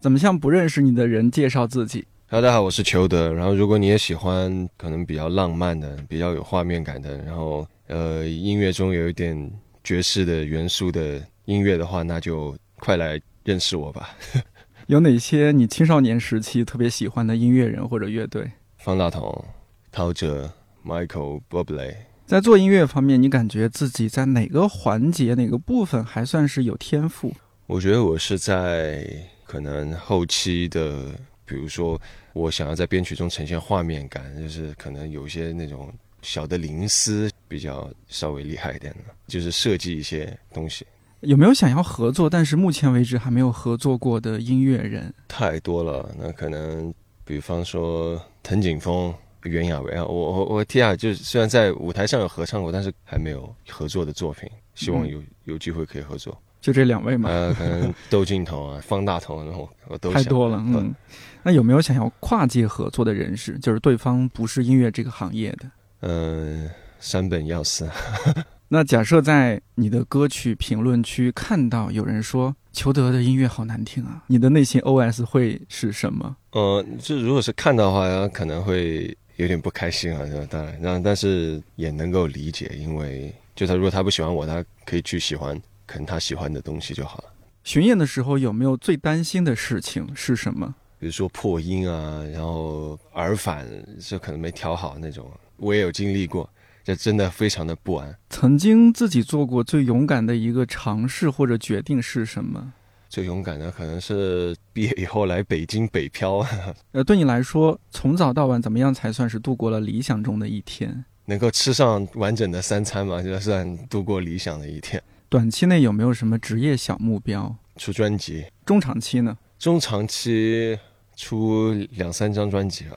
怎么向不认识你的人介绍自己？大家好，我是裘德。然后，如果你也喜欢可能比较浪漫的、比较有画面感的，然后呃，音乐中有一点爵士的元素的音乐的话，那就快来认识我吧。有哪些你青少年时期特别喜欢的音乐人或者乐队？方大同、陶喆、Michael Bublé。在做音乐方面，你感觉自己在哪个环节、哪个部分还算是有天赋？我觉得我是在可能后期的，比如说。我想要在编曲中呈现画面感，就是可能有一些那种小的灵思比较稍微厉害一点的，就是设计一些东西。有没有想要合作，但是目前为止还没有合作过的音乐人？太多了，那可能比方说藤井风、袁娅维啊，我我我天啊，就是虽然在舞台上有合唱过，但是还没有合作的作品，希望有有机会可以合作。就这两位嘛？呃，可能窦靖童啊、方大同，然后我都太多了，嗯。那有没有想要跨界合作的人士？就是对方不是音乐这个行业的？嗯，山本耀司。那假设在你的歌曲评论区看到有人说裘德的音乐好难听啊，你的内心 OS 会是什么？呃，就如果是看到的话，可能会有点不开心啊，当然，但但是也能够理解，因为就他如果他不喜欢我，他可以去喜欢可能他喜欢的东西就好了。巡演的时候有没有最担心的事情是什么？比如说破音啊，然后耳返就可能没调好那种，我也有经历过，这真的非常的不安。曾经自己做过最勇敢的一个尝试或者决定是什么？最勇敢的可能是毕业以后来北京北漂。呃，对你来说，从早到晚怎么样才算是度过了理想中的一天？能够吃上完整的三餐嘛，就算度过理想的一天。短期内有没有什么职业小目标？出专辑。中长期呢？中长期。出两三张专辑了。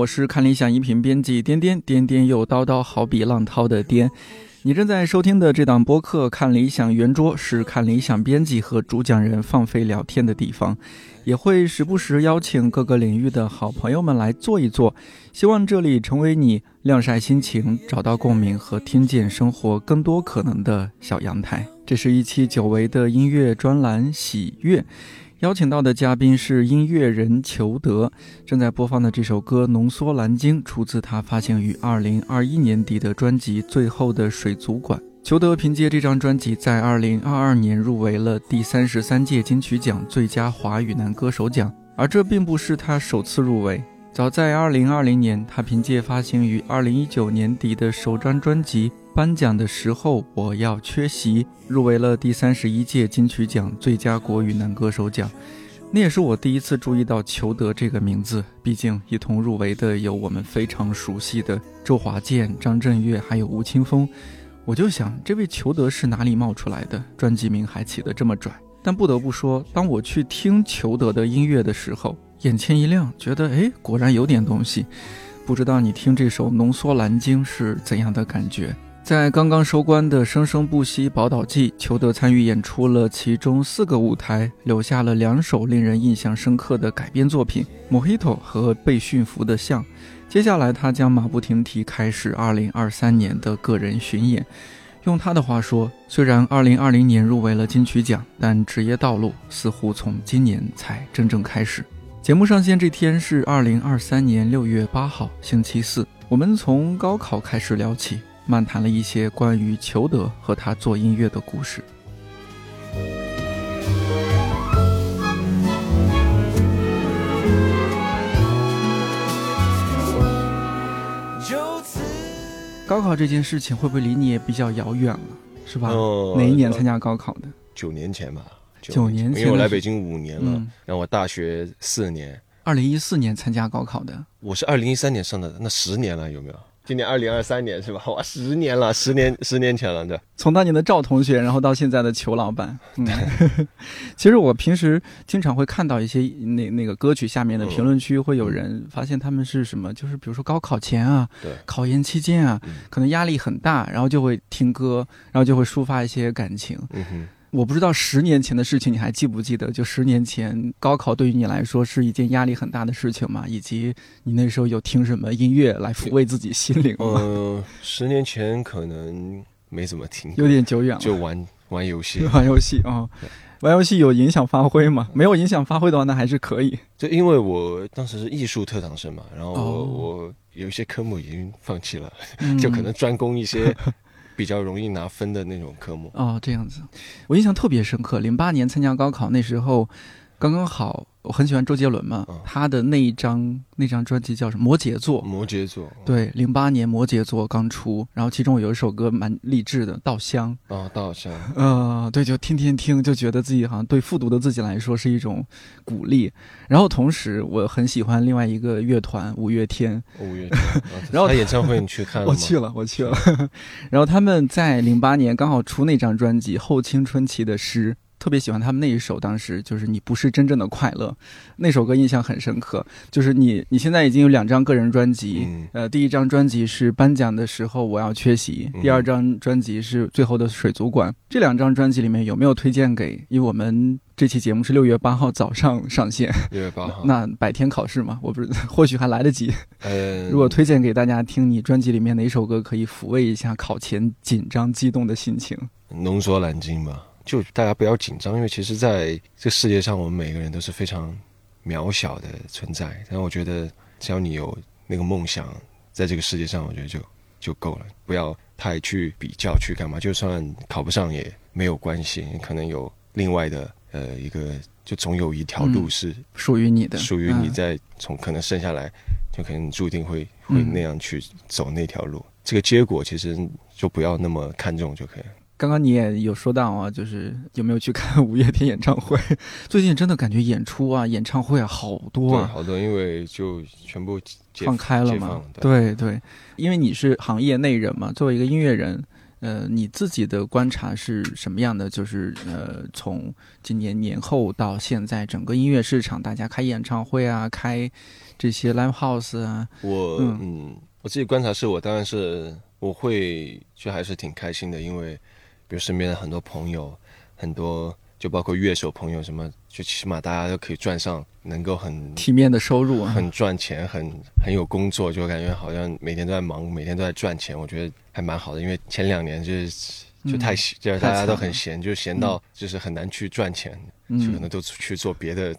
我是看理想音频编辑颠颠颠颠又叨叨，好比浪涛的颠。你正在收听的这档播客《看理想圆桌》是看理想编辑和主讲人放飞聊天的地方，也会时不时邀请各个领域的好朋友们来坐一坐，希望这里成为你晾晒心情、找到共鸣和听见生活更多可能的小阳台。这是一期久违的音乐专栏《喜悦》。邀请到的嘉宾是音乐人裘德，正在播放的这首歌《浓缩蓝鲸》出自他发行于二零二一年底的专辑《最后的水族馆》。裘德凭借这张专辑在二零二二年入围了第三十三届金曲奖最佳华语男歌手奖，而这并不是他首次入围。早在二零二零年，他凭借发行于二零一九年底的首张专辑。颁奖的时候，我要缺席，入围了第三十一届金曲奖最佳国语男歌手奖。那也是我第一次注意到裘德这个名字。毕竟一同入围的有我们非常熟悉的周华健、张震岳，还有吴青峰。我就想，这位裘德是哪里冒出来的？专辑名还起得这么拽。但不得不说，当我去听裘德的音乐的时候，眼前一亮，觉得哎，果然有点东西。不知道你听这首《浓缩蓝鲸》是怎样的感觉？在刚刚收官的《生生不息宝岛季》，裘德参与演出了其中四个舞台，留下了两首令人印象深刻的改编作品《Mojito》和《被驯服的象》。接下来，他将马不停蹄开始2023年的个人巡演。用他的话说：“虽然2020年入围了金曲奖，但职业道路似乎从今年才真正开始。”节目上线这天是2023年6月8号，星期四。我们从高考开始聊起。漫谈了一些关于裘德和他做音乐的故事。高考这件事情会不会离你也比较遥远了，是吧？哦哪一年参加高考的？九年前吧，九年前因为我来北京五年了，嗯然后我大学四年，二零一四年参加高考的。我是二零一三年上的，那十年了有没有？今年二零二三年是吧？哇，十年了，十年十年前了，对。从当年的赵同学，然后到现在的裘老板，嗯，其实我平时经常会看到一些那那个歌曲下面的评论区，会有人发现他们是什么，就是比如说高考前啊，对考研期间啊，嗯可能压力很大，然后就会听歌，然后就会抒发一些感情。嗯哼，我不知道十年前的事情你还记不记得？就十年前高考对于你来说是一件压力很大的事情吗？以及你那时候有听什么音乐来抚慰自己心灵吗？嗯，十年前可能没怎么听，有点久远了。就玩玩游戏。玩游戏啊、哦玩游戏有影响发挥吗？没有影响发挥的话，那还是可以。就因为我当时是艺术特长生嘛，然后我、哦我有一些科目已经放弃了，嗯 就可能专攻一些比较容易拿分的那种科目。哦，这样子，我印象特别深刻。零八年参加高考那时候，刚刚好，我很喜欢周杰伦嘛，嗯他的那一张那张专辑叫什么？摩羯座。摩羯座，对，零八年摩羯座刚出，然后其中有一首歌蛮励志的，《稻香》。哦，到好像呃，对，就天天听，就觉得自己好像对复读的自己来说是一种鼓励。然后同时，我很喜欢另外一个乐团五月天，五月天，然后他演唱会你去看了吗？我去了，我去了。然后他们在零八年刚好出那张专辑《后青春期的诗》，特别喜欢他们那一首，当时就是“你不是真正的快乐”那首歌，印象很深刻。就是你，你现在已经有两张个人专辑，嗯呃，第一张专辑是颁奖的时候我要缺席，嗯第二张专辑是最后的水族馆。这两张专辑里面有没有推荐给？因为我们这期节目是六月八号早上 上线，六月八号。那白天考试嘛，我不是，或许还来得及。呃，如果推荐给大家听，你专辑里面哪首歌可以抚慰一下考前紧张激动的心情？浓缩蓝鲸吧，就大家不要紧张，因为其实在这世界上，我们每个人都是非常渺小的存在。但我觉得，只要你有那个梦想，在这个世界上，我觉得就就够了，不要太去比较去干嘛。就算考不上也没有关系，可能有另外的呃一个，就总有一条路嗯是属于你的，属于你嗯在从可能剩下来，就可能你注定会会嗯那样去走那条路。这个结果其实就不要那么看重就可以了。刚刚你也有说到啊，就是有没有去看五月天演唱会？最近真的感觉演出啊、演唱会啊好多，啊，好多因为就全部解放开了嘛。对对，因为你是行业内人嘛，作为一个音乐人。呃，你自己的观察是什么样的？就是呃，从今年年后到现在，整个音乐市场，大家开演唱会啊，开这些 live house 啊，我嗯嗯我自己观察是我当然是我会就还是挺开心的，因为比如身边的很多朋友，很多就包括乐手朋友什么，就起码大家都可以赚上，能够很体面的收入啊，很赚钱，很很有工作，就感觉好像每天都在忙，每天都在赚钱，我觉得还蛮好的。因为前两年就是就太闲，就是大家都很闲，就闲到就是很难去赚钱，就可嗯能，都去做别的，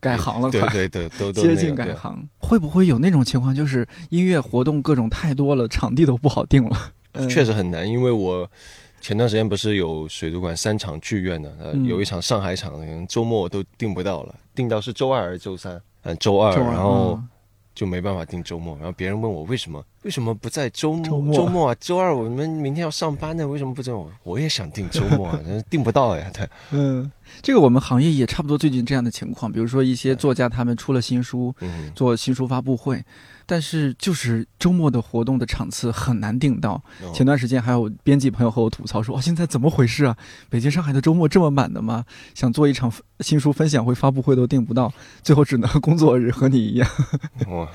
改行了，对对对，都 都接近改行，会不会有那种情况，就是音乐活动各种太多了，场地都不好定了？嗯确实很难，因为我前段时间不是有水族馆三场剧院呢，呃，嗯。有一场上海场，周末都订不到了，订到是周二还是周三？嗯，周二，周二然后嗯。就没办法订周末，然后别人问我为什么为什么不在周末？周末。啊？周二我们明天要上班呢，为什么不在我我也想订周末啊，但是订不到呀，对，嗯，这个我们行业也差不多最近这样的情况，比如说一些作家他们出了新书，嗯，做新书发布会，但是就是周末的活动的场次很难订到。哦前段时间还有编辑朋友和我吐槽说：“哦，现在怎么回事啊？北京、上海的周末这么满的吗？想做一场新书分享会、发布会都订不到，最后只能工作日，和你一样。哇，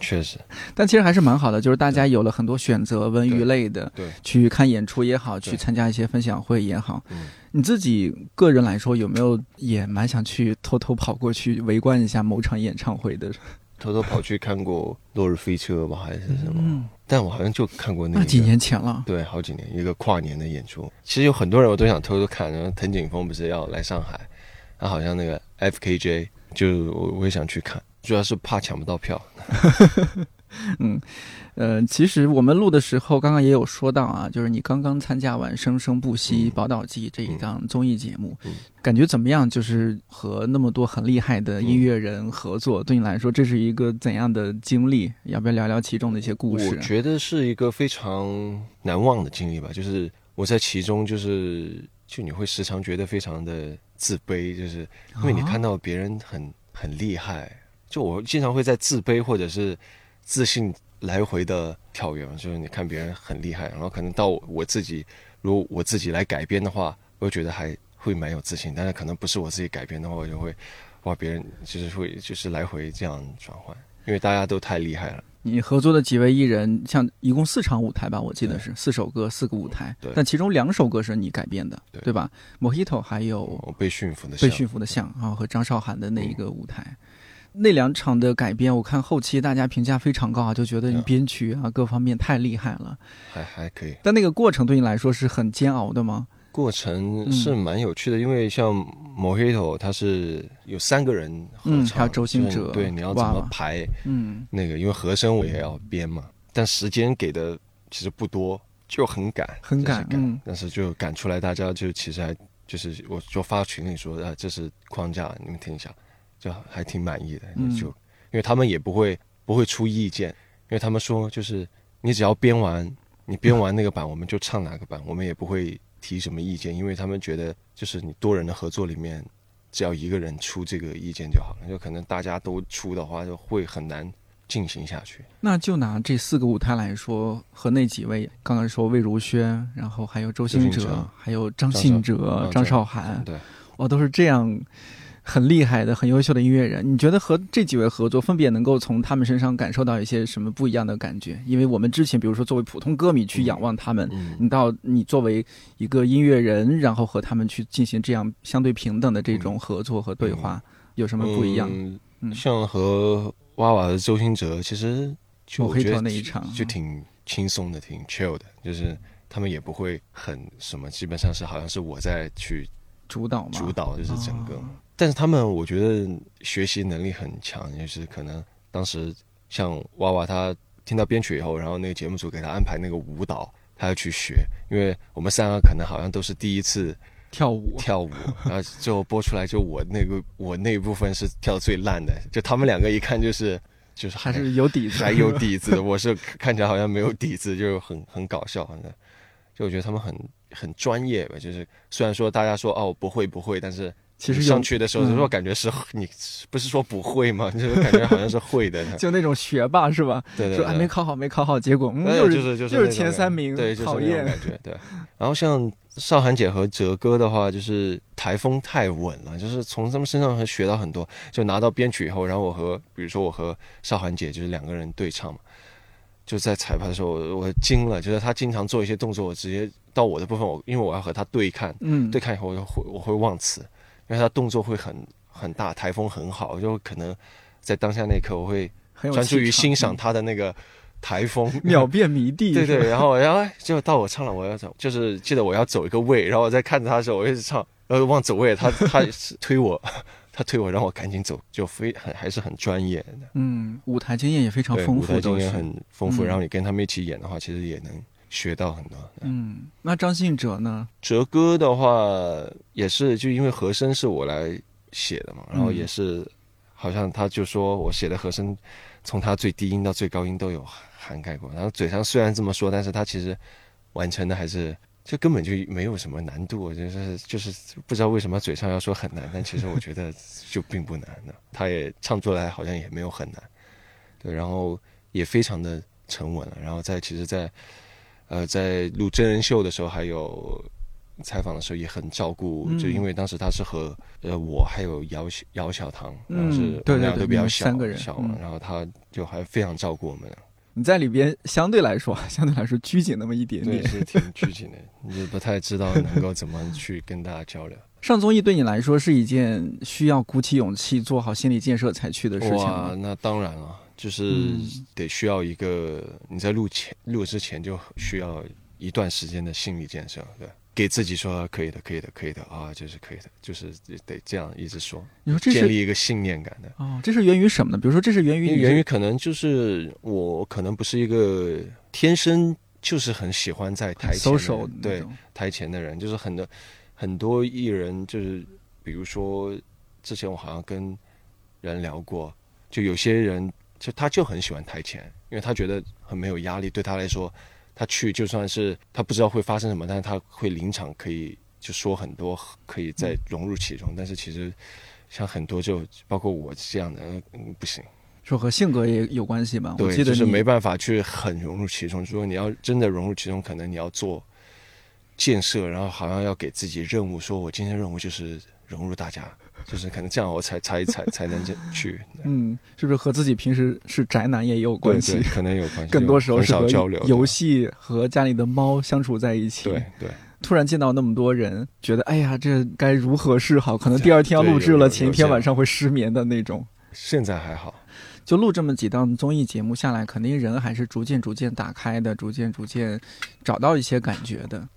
确实，但其实还是蛮好的，就是大家有了很多选择，文娱类的，对，去看演出也好，去参加一些分享会也好。嗯，你自己个人来说，有没有也蛮想去偷偷跑过去围观一下某场演唱会的？偷偷跑去看过《落日飞车》吧，还是什么？嗯，但我好像就看过那个那几年前了。对，好几年一个跨年的演出，其实有很多人我都想偷偷看。然后藤井风不是要来上海，他好像那个 FKJ，就我我也想去看，主要是怕抢不到票。嗯，呃，其实我们录的时候，刚刚也有说到啊，就是你刚刚参加完《生生不息宝岛记》这一档综艺节目，感觉怎么样？就是和那么多很厉害的音乐人合作，对你来说这是一个怎样的经历？要不要聊聊其中的一些故事？我觉得是一个非常难忘的经历吧。就是我在其中，就是就你会时常觉得非常的自卑，就是因为你看到别人很很厉害。就我经常会在自卑或者是自信来回的跳跃嘛，就是你看别人很厉害，然后可能到我自己，如果我自己来改编的话，我觉得还会蛮有自信。但是可能不是我自己改编的话，我就会哇，别人就是会就是来回这样转换，因为大家都太厉害了。你合作的几位艺人，像一共四场舞台吧，我记得是四首歌，四个舞台。对。但其中两首歌是你改编的，对吧？Mojito 还有被驯服的被驯服的象啊，和张韶涵的那一个舞台。那两场的改编，我看后期大家评价非常高啊，就觉得你编曲啊各方面太厉害了，还还可以。但那个过程对你来说是很煎熬的吗？过程是蛮有趣的，因为像《Mojito》，它是有三个人合唱，还有周星哲，对，你要怎么排？嗯，那个因为和声我也要编嘛，但时间给的其实不多，就很赶，很赶，嗯，但是就赶出来，大家就其实还就是我就发群里说啊，这是框架，你们听一下。就还挺满意的，就因为他们也不会不会出意见，因为他们说就是你只要编完，你编完那个版，我们就唱哪个版，我们也不会提什么意见，因为他们觉得就是你多人的合作里面，只要一个人出这个意见就好了，就可能大家都出的话，就会很难进行下去。那就拿这四个舞台来说，和那几位刚刚说魏如萱，然后还有周星哲，还有张信哲、张韶涵，对，哦，都是这样。很厉害的、很优秀的音乐人，你觉得和这几位合作，分别能够从他们身上感受到一些什么不一样的感觉？因为我们之前，比如说作为普通歌迷去仰望他们，你到你作为一个音乐人，然后和他们去进行这样相对平等的这种合作和对话，有什么不一样？像和娃娃的周星哲，其实就我觉得那一场就挺轻松的、挺 chill 的，就是他们也不会很什么，基本上是好像是我在去主导嘛，主导就是整个。但是他们，我觉得学习能力很强，就是可能当时像娃娃，他听到编曲以后，然后那个节目组给他安排那个舞蹈，他要去学，因为我们三个可能好像都是第一次跳舞，跳舞，然后最后播出来，就我那个我那一部分是跳最烂的，就他们两个一看就是就是还是有底子，还有底子，我是看起来好像没有底子，就很很搞笑，反正就我觉得他们很很专业吧，就是虽然说大家说哦不会不会，但是。其实上去的时候，就说感觉是你不是说不会吗？就是感觉好像是会的，就那种学霸是吧？对对，说还没考好，没考好，结果嗯，就是就是前三名，对，就是那种感觉。对，然后像少涵姐和哲哥的话，就是台风太稳了，就是从他们身上学到很多。就拿到编曲以后，然后我和比如说我和少涵姐就是两个人对唱嘛，就在彩排的时候我惊了，就是他经常做一些动作，我直接到我的部分，我因为我要和他对看，嗯，对看以后我就会我会忘词。因为他动作会很很大，台风很好，就可能在当下那一刻，我会专注于欣赏他的那个台风，秒变迷弟。对对，然后然后就到我唱了，我要走，就是记得我要走一个位，然后我在看着他的时候，我一直唱，然后忘走位，他他推我，他推我，让我赶紧走，就非很还是很专业的。嗯，舞台经验也非常丰富，舞台经验很丰富，然后你跟他们一起演的话，其实也能。学到很多。嗯，那张信哲呢？哲哥的话也是，就因为和声是我来写的嘛，然后也是，好像他就说我写的和声，从他最低音到最高音都有涵盖过。然后嘴上虽然这么说，但是他其实完成的还是，就根本就没有什么难度。就是就是不知道为什么嘴上要说很难，但其实我觉得就并不难的。他也唱出来好像也没有很难，对，然后也非常的沉稳了。然后在其实，在呃，在录真人秀的时候，还有采访的时候，也很照顾。就因为当时他是和呃我还有姚姚小棠，然后是我们俩都比较小，小嘛，然后他就还非常照顾我们。你在里边相对来说，相对来说拘谨那么一点点，是挺拘谨的，你不太知道能够怎么去跟大家交流。上综艺对你来说是一件需要鼓起勇气、做好心理建设才去的事情哇，那当然了。就是得需要一个你在录前录之前就需要一段时间的心理建设，对。给自己说可以的，可以的，可以的啊，就是可以的，就是得这样一直说。你说这是建立一个信念感的。哦，这是源于什么呢？比如说，这是源于源于可能就是我可能不是一个天生就是很喜欢在台前的对台前的人，就是很多很多艺人，就是比如说之前我好像跟人聊过，就有些人就他就很喜欢台前，因为他觉得很没有压力，对他来说。他去就算是他不知道会发生什么，但是他会临场可以就说很多，可以再融入其中。但是其实像很多就包括我这样的，嗯，不行。说和性格也有关系吧？对，就是没办法去很融入其中。如果你要真的融入其中，可能你要做建设，然后好像要给自己任务，说我今天任务就是融入大家。就是可能这样，我才才才才能去。嗯，是不是和自己平时是宅男也有关系？可能有关系。更多时候是和交流、游戏和家里的猫相处在一起。对对。突然见到那么多人，觉得哎呀，这该如何是好？可能第二天要录制了，前一天晚上会失眠的那种。现在还好，就录这么几档综艺节目下来，肯定人还是逐渐逐渐打开的，逐渐逐渐找到一些感觉的。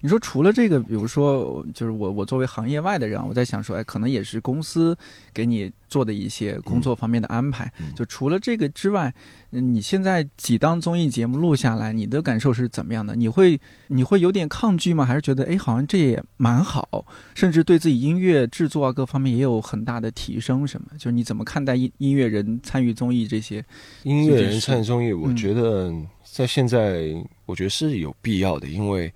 对。你说除了这个，比如说，就是我我作为行业外的人，我在想说，哎，可能也是公司给你做的一些工作方面的安排。就除了这个之外，你现在几档综艺节目录下来，你的感受是怎么样的？你会你会有点抗拒吗？还是觉得哎，好像这也蛮好，甚至对自己音乐制作啊各方面也有很大的提升？什么？就是你怎么看待音音乐人参与综艺这些？音乐人参与综艺，我觉得在现在，我觉得是有必要的，因为。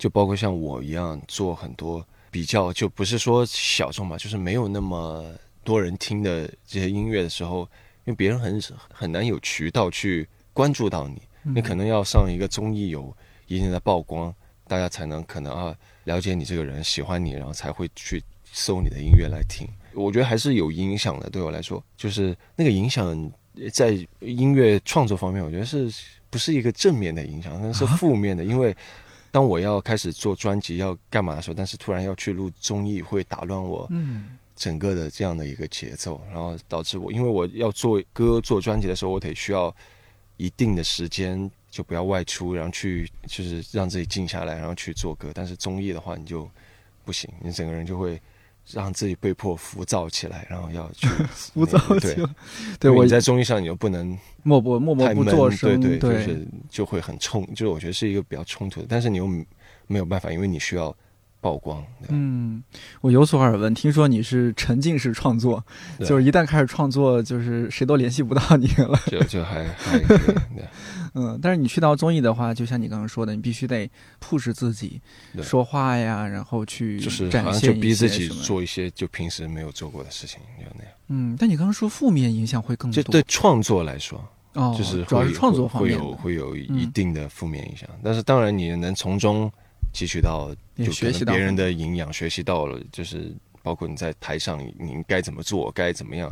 就包括像我一样做很多比较，就不是说小众吧，就是没有那么多人听的这些音乐的时候，因为别人很很难有渠道去关注到你，你可能要上一个综艺有一定的曝光，大家才能可能啊了解你这个人，喜欢你，然后才会去搜你的音乐来听。我觉得还是有影响的，对我来说，就是那个影响在音乐创作方面，我觉得是不是一个正面的影响，那是负面的，因为。当我要开始做专辑要干嘛的时候，但是突然要去录综艺，会打乱我整个的这样的一个节奏，然后导致我，因为我要做歌做专辑的时候，我得需要一定的时间，就不要外出，然后去就是让自己静下来，然后去做歌。但是综艺的话，你就不行，你整个人就会。让自己被迫浮躁起来，然后要去 浮躁起来。对，我在综艺上你又不能默不默默不作声，对对，就是就会很冲，就是我觉得是一个比较冲突的。但是你又没有办法，因为你需要曝光。嗯，我有所耳闻，听说你是沉浸式创作，就是一旦开始创作，就是谁都联系不到你了。就就还还。嗯，但是你去到综艺的话，就像你刚刚说的，你必须得 push 自己说话呀，然后去就是好像就逼自己做一些就平时没有做过的事情，就那样。嗯，但你刚刚说负面影响会更多，对创作来说，哦，就是主要是创作方面会有会有一定的负面影响。但是当然你能从中汲取到就学习到别人的营养，学习到了，就是包括你在台上你该怎么做，该怎么样，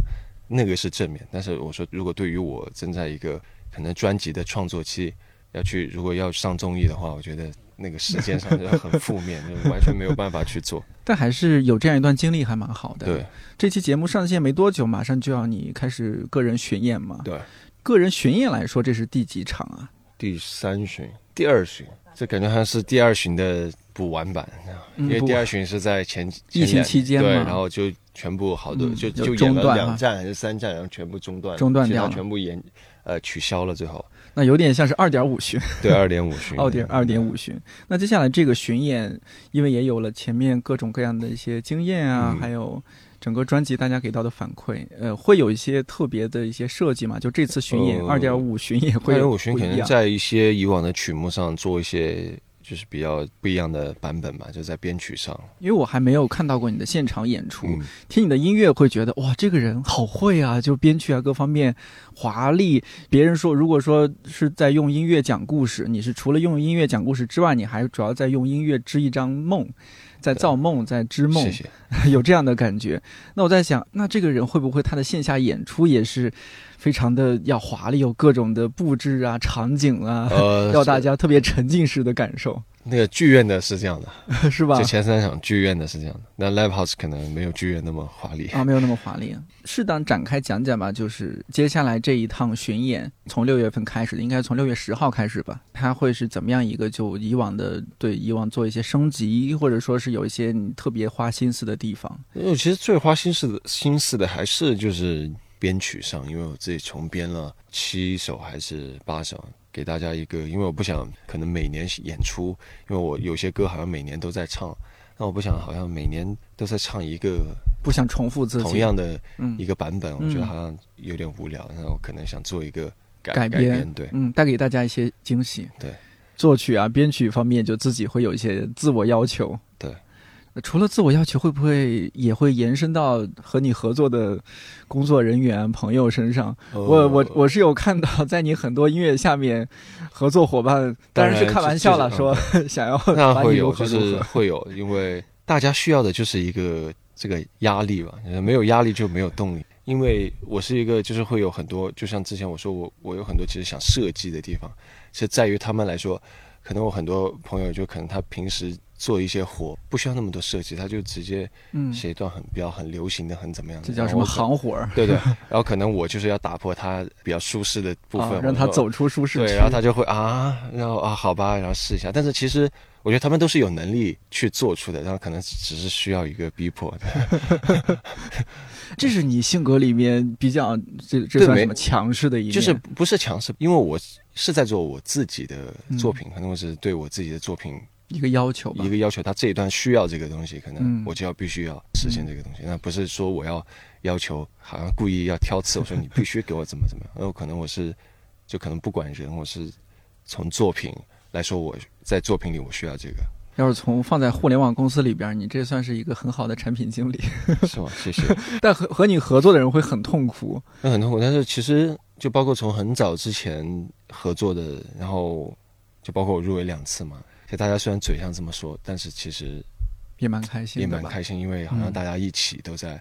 那个是正面。但是我说，如果对于我正在一个。可能专辑的创作期要去，如果要上综艺的话，我觉得那个时间上就很负面，就完全没有办法去做。但还是有这样一段经历，还蛮好的。对，这期节目上线没多久，马上就要你开始个人巡演嘛？对，个人巡演来说，这是第几场啊？第三巡，第二巡，这感觉好像是第二巡的补完版，因为第二巡是在前疫情期间嘛，然后就全部好多就就演了两站还是三站，然后全部中断，中断掉，全部演。呃，取消了最后，那有点像是二点五巡，对，二点五巡，二点二点五巡。那接下来这个巡演，因为也有了前面各种各样的一些经验啊，还有整个专辑大家给到的反馈，呃，会有一些特别的一些设计嘛？就这次巡演二点五巡演会二点五巡可能在一些以往的曲目上做一些。就是比较不一样的版本吧，就在编曲上。因为我还没有看到过你的现场演出，听你的音乐会觉得哇，这个人好会啊！就编曲啊，各方面华丽。别人说，如果说是在用音乐讲故事，你是除了用音乐讲故事之外，你还主要在用音乐织一张梦，在造梦，在织梦。谢谢。有这样的感觉。那我在想，那这个人会不会他的线下演出也是？非常的要华丽，有各种的布置啊、场景啊，要大家特别沉浸式的感受。那个剧院的是这样的，是吧就？前三场剧院的是这样的，那 live house 可能没有剧院那么华丽。啊，没有那么华丽。适当展开讲讲吧，就是接下来这一趟巡演，从六月份开始，应该从六月十号开始吧，它会是怎么样一个就以往的对以往做一些升级，或者说是有一些你特别花心思的地方。因为其实最花心思的心思的还是就是编曲上，因为我自己重编了七首还是八首，给大家一个，因为我不想可能每年演出，因为我有些歌好像每年都在唱，那我不想好像每年都在唱一个不想重复自己，同样的嗯。一个版本，我觉得嗯好像有点无聊，那我可能想做一个改编，对。嗯，带给大家一些惊喜。对，作曲啊、编曲方面就自己会有一些自我要求。除了自我要求，会不会也会延伸到和你合作的工作人员、朋友身上？我我呃我是有看到，在你很多音乐下面，合作伙伴当然是开玩笑了，说 想要那会有，就是。会有，因为大家需要的就是一个这个压力吧，呃没有压力就没有动力。因为我是一个，就是会有很多，就像之前我说我我有很多其实想设计的地方，是在于他们来说，可能我很多朋友就可能他平时做一些活不需要那么多设计，他就直接嗯，写一段很比较很流行的很怎么样的，这叫什么？行活儿？对对，然后可能我就是要打破他比较舒适的部分，啊，让他走出舒适区。对，然后他就会啊，然后啊，好吧，然后试一下。但是其实我觉得他们都是有能力去做出的，然后可能只是需要一个逼迫。这是你性格里面比较这这没算什么强势的一面？就是不是强势，因为我是在做我自己的作品，可能我是对我自己的作品一个要求吧一。个要求，他这一段需要这个东西，可嗯能我就要必须要实现这个东西。那不是说我要要求，好像故意要挑刺，我说你必须给我怎么怎么样。然 后可能我是就可能不管人，我是从作品来说，我在作品里我需要这个，要是从放在互联网公司里边，你这算是一个很好的产品经理。是吗？谢谢。但和和你合作的人会很痛苦。那很痛苦，但是其实就包括从很早之前合作的，然后就包括我入围两次嘛。其实大家虽然嘴上这么说，但是其实也蛮开心也？蛮开心，因为好像嗯大家一起都在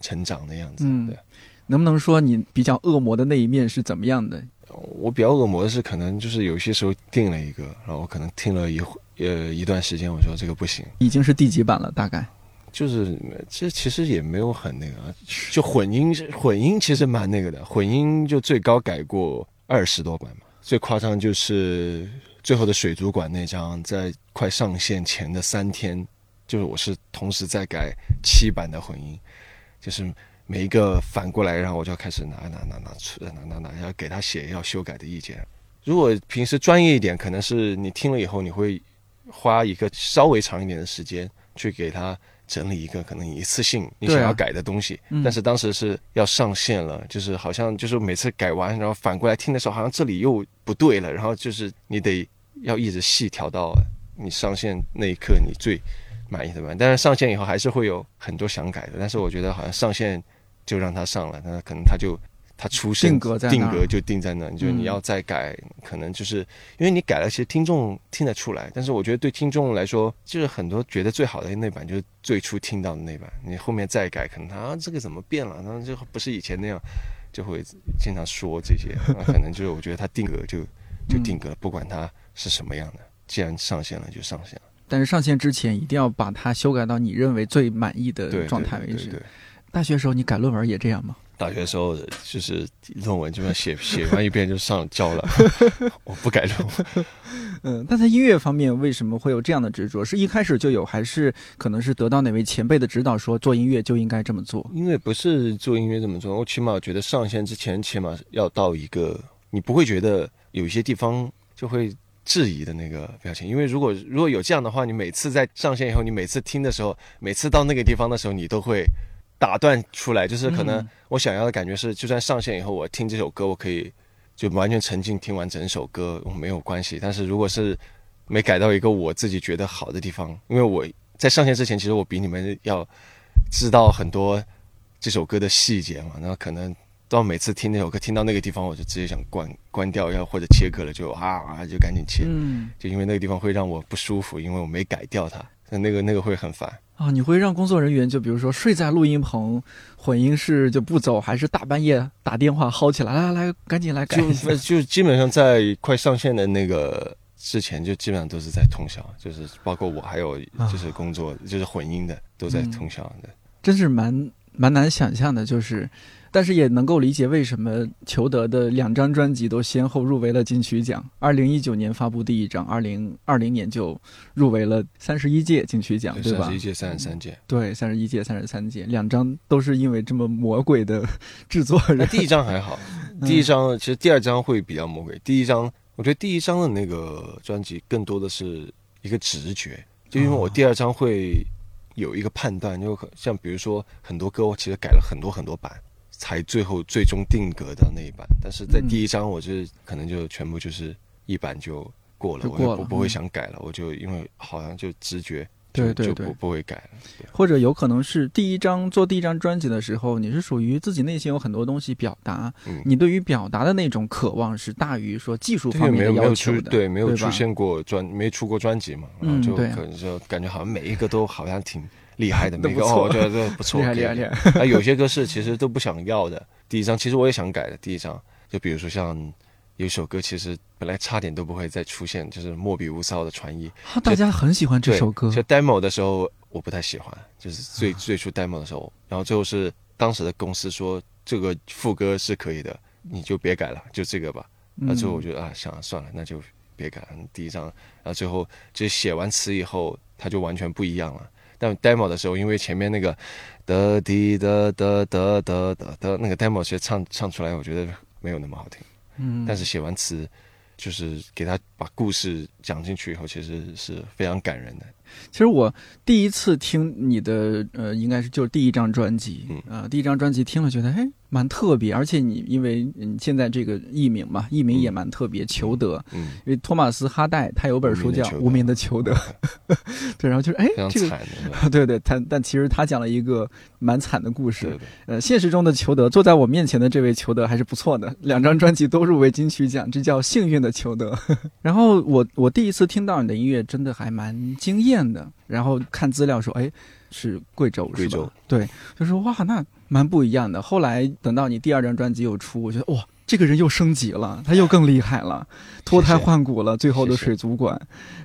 成长的样子。嗯对，能不能说你比较恶魔的那一面是怎么样的？我比较恶魔的是，可能就是有些时候定了一个，然后我可能听了一会呃一段时间，我说这个不行，已经是第几版了？大概就是这其实也没有很那个啊，就混音混音其实蛮那个的，混音就最高改过二十多版嘛，最夸张就是最后的水族馆那张，在快上线前的三天，就是我是同时在改七版的混音，就是每一个反过来，然后我就要开始拿拿拿拿出拿拿拿，要给他写要修改的意见。如果平时专业一点，可能是你听了以后，你会花一个稍微长一点的时间去给他整理一个可能一次性你想要改的东西。嗯但是当时是要上线了，就是好像就是每次改完，然后反过来听的时候，好像这里又不对了，然后就是你得要一直细调到你上线那一刻你最满意的版。但是上线以后还是会有很多想改的，但是我觉得好像上线就让它上了，那可能它就。它出现定格在定格就定在那，就嗯你要再改，可能就是因为你改了，其实听众听得出来。但是我觉得对听众来说，就是很多觉得最好的那版就是最初听到的那版，你后面再改，可能他啊这个怎么变了，然后就不是以前那样，就会经常说这些。那可能就是我觉得他定格就就定格了，不管它是什么样的，既然上线了就上线了。但是上线之前一定要把它修改到你认为最满意的，状态为止。对对对。大学时候你改论文也这样吗？大学时候就是论文基本上写 写完一遍就上交了，我不改论文。嗯，但在音乐方面为什么会有这样的执着？是一开始就有，还是可能是得到哪位前辈的指导，说做音乐就应该这么做？因为不是做音乐这么做，我起码觉得上线之前，起码要到一个你不会觉得有一些地方就会质疑的那个表情。因为如果如果有这样的话，你每次在上线以后，你每次听的时候，每次到那个地方的时候，你都会打断出来，就是可能嗯我想要的感觉是，就算上线以后，我听这首歌，我可以就完全沉浸听完整首歌，我没有关系。但是如果是没改到一个我自己觉得好的地方，因为我在上线之前，其实我比你们要知道很多这首歌的细节嘛，那可能到每次听那首歌听到那个地方，我就直接想关关掉，要或者切割了就啊啊就赶紧切，嗯，就因为那个地方会让我不舒服，因为我没改掉它，那那个那个会很烦。啊，你会让工作人员就比如说睡在录音棚混音室就不走，还是大半夜打电话薅起来，来来来，赶紧来改就就 基本上在快上线的那个之前就基本上都是在通宵，就是包括我还有就是工作就是混音的都在通宵的，真是蛮蛮难想象的，就是。但是也能够理解为什么裘德的两张专辑都先后入围了金曲奖。二零一九年发布第一张，二零二零年就入围了三十一届金曲奖，对吧？三十一届、三十三届。对，三十一届、三十三届，两张都是因为这么魔鬼的制作。人第一张还好，第一张其实第二张会比较魔鬼。第一张，我觉得第一张的那个专辑更多的是一个直觉，就因为我第二张会有一个判断，就像比如说很多歌，我其实改了很多很多版。才最后最终定格的那一版，但是在第一章，我就可能就全部就是一版就过了，我我不会想改了，我就因为好像就直觉，对对对，不不会改了。或者有可能是第一张做第一张专辑的时候，你是属于自己内心有很多东西表达，你对于表达的那种渴望是大于说技术方面的要求的，对，没有出现过专，没出过专辑嘛，然后就可能就感觉好像每一个都好像挺。厉害的 每个哦，我觉得这不错。厉害厉害厉害！啊，有些歌是其实都不想要的。第一张其实我也想改的。第一张就比如说像有一首歌，其实本来差点都不会再出现，就是莫比乌斯号的传译。大家很喜欢这首歌。就 demo 的时候我不太喜欢，就是最最初 demo 的时候，然后最后是当时的公司说这个副歌是可以的，你就别改了，就这个吧。那最后我觉得啊，想算了，那就别改了。第一张，然后最后就写完词以后，它就完全不一样了。但 demo 的时候，因为前面那个的滴的的的的的的那个 demo 其实唱唱出来，我觉得没有那么好听。嗯，但是写完词，就是给他把故事讲进去以后，其实是非常感人的。其实我第一次听你的，呃，应该是就是第一张专辑，啊，第一张专辑听了觉得，哎。蛮特别，而且你因为你现在这个艺名嘛，艺名也蛮特别，裘德。嗯，因为托马斯哈代他有本书叫《无名的裘德》，对，然后就是哎，这个对 对，他但其实他讲了一个蛮惨的故事。呃，现实中的裘德坐在我面前的这位裘德还是不错的，两张专辑都入围金曲奖，这叫幸运的裘德。然后我我第一次听到你的音乐，真的还蛮惊艳的。然后看资料说，哎。是贵州，贵州对，就说哇，那蛮不一样的。后来等到你第二张专辑又出，我觉得哇，这个人又升级了，他又更厉害了，脱胎换骨了。最后的水族馆，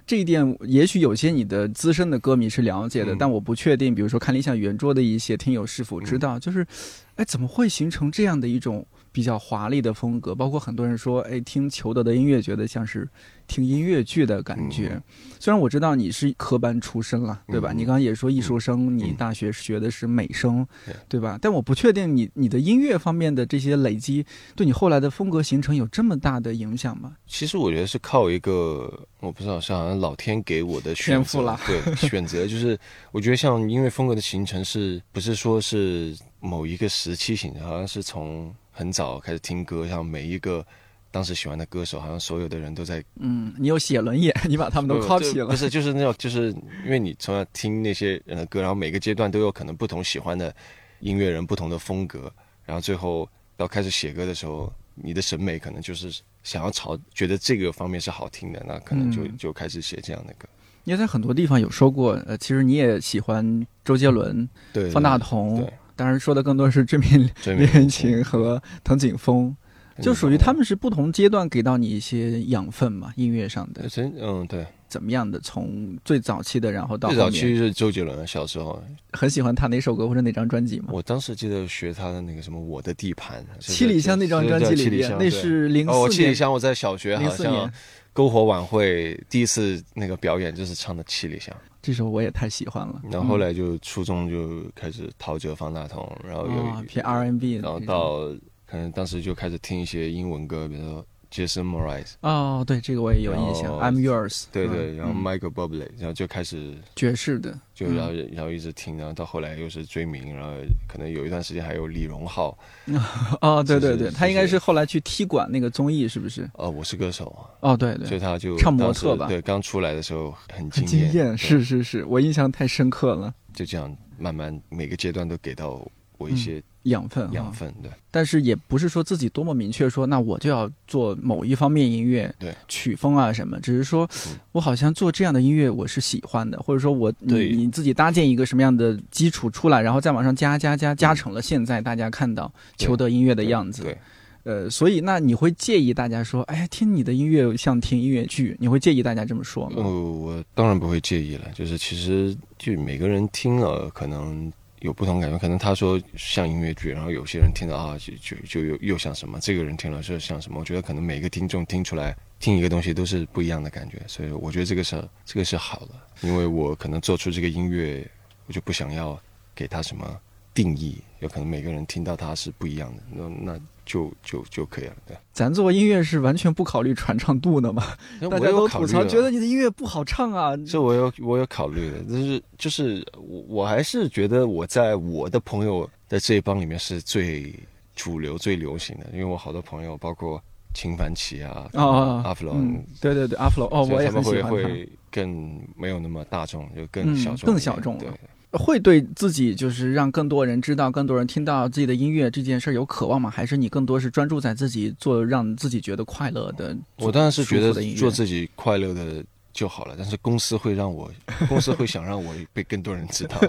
这一点也许有些你的资深的歌迷是了解的，但我不确定。比如说看理想圆桌的一些听友是否知道，就是，哎，怎么会形成这样的一种？比较华丽的风格，包括很多人说，哎，听裘德的音乐，觉得像是听音乐剧的感觉。虽然我知道你是科班出身了，对吧？你刚刚也说艺术生，你大学学的是美声，对吧？但我不确定你你的音乐方面的这些累积，对你后来的风格形成有这么大的影响吗？其实我觉得是靠一个，我不知道，是好像老天给我的选择，对，选择就是，我觉得像音乐风格的形成，是不是说是某一个时期形成？好像是从。很早开始听歌，像每一个当时喜欢的歌手，好像所有的人都在。嗯，你有写轮眼，你把他们都 copy 了。不是，就是那种，就是因为你从小听那些人的歌，然后每个阶段都有可能不同喜欢的音乐人，不同的风格，然后最后到开始写歌的时候，你的审美可能就是想要朝觉得这个方面是好听的，那可能就就开始写这样的歌。你在很多地方有说过，呃，其实你也喜欢周杰伦、方大同。当然，说的更多是《致命恋情》和藤井风，就属于他们是不同阶段给到你一些养分嘛，音乐上的。真嗯，对。怎么样的？从最早期的，然后到最早期是周杰伦，小时候很喜欢他哪首歌或者哪张专辑吗？我当时记得学他的那个什么《我的地盘》。七里香那张专辑里面，那是零四年。哦，七里香，我在小学好像篝火晚会第一次那个表演就是唱的《七里香》。这首我也太喜欢了。然后后来就初中就开始陶喆、方大同，然后有偏 R&B，然后到可能当时就开始听一些英文歌，比如说。Jason Mraz 哦，对，这个我也有印象。I'm yours。对对，然后 Michael Bublé，然后就开始爵士的，就然后然后一直听，然后到后来又是追名，然后可能有一段时间还有李荣浩。哦，对对对，他应该是后来去踢馆那个综艺，是不是？哦，我是歌手。哦，对对，所以他就唱模特吧？对，刚出来的时候很惊艳，惊艳，是是是，我印象太深刻了。就这样慢慢每个阶段都给到我一些。养分，养分，对。但是也不是说自己多么明确说，那我就要做某一方面音乐，对，曲风啊什么。只是说，我好像做这样的音乐我是喜欢的，或者说我你你自己搭建一个什么样的基础出来，然后再往上加加加加成了现在大家看到求得音乐的样子。对。呃，所以那你会介意大家说，哎，听你的音乐像听音乐剧，你会介意大家这么说吗？呃，我当然不会介意了。就是其实就每个人听了可能有不同感觉，可能他说像音乐剧，然后有些人听到啊，就就就又又像什么，这个人听了是像什么。我觉得可能每个听众听出来听一个东西都是不一样的感觉，所以我觉得这个是这个是好的，因为我可能做出这个音乐，我就不想要给他什么定义，有可能每个人听到他是不一样的，那那。就就就可以了，对。咱做音乐是完全不考虑传唱度的嘛？大家都吐槽，觉得你的音乐不好唱啊。这我有我有考虑的，就是就是我我还是觉得我在我的朋友的这一帮里面是最主流、最流行的，因为我好多朋友，包括秦凡奇啊，啊阿弗隆，对对对，阿弗隆，哦，我也很喜欢他。会更没有那么大众，就更小众，更小众了。会对自己就是让更多人知道、更多人听到自己的音乐这件事有渴望吗？还是你更多是专注在自己做让自己觉得快乐的？我当然是觉得做自己快乐的就好了。但是公司会让我，公司会想让我被更多人知道。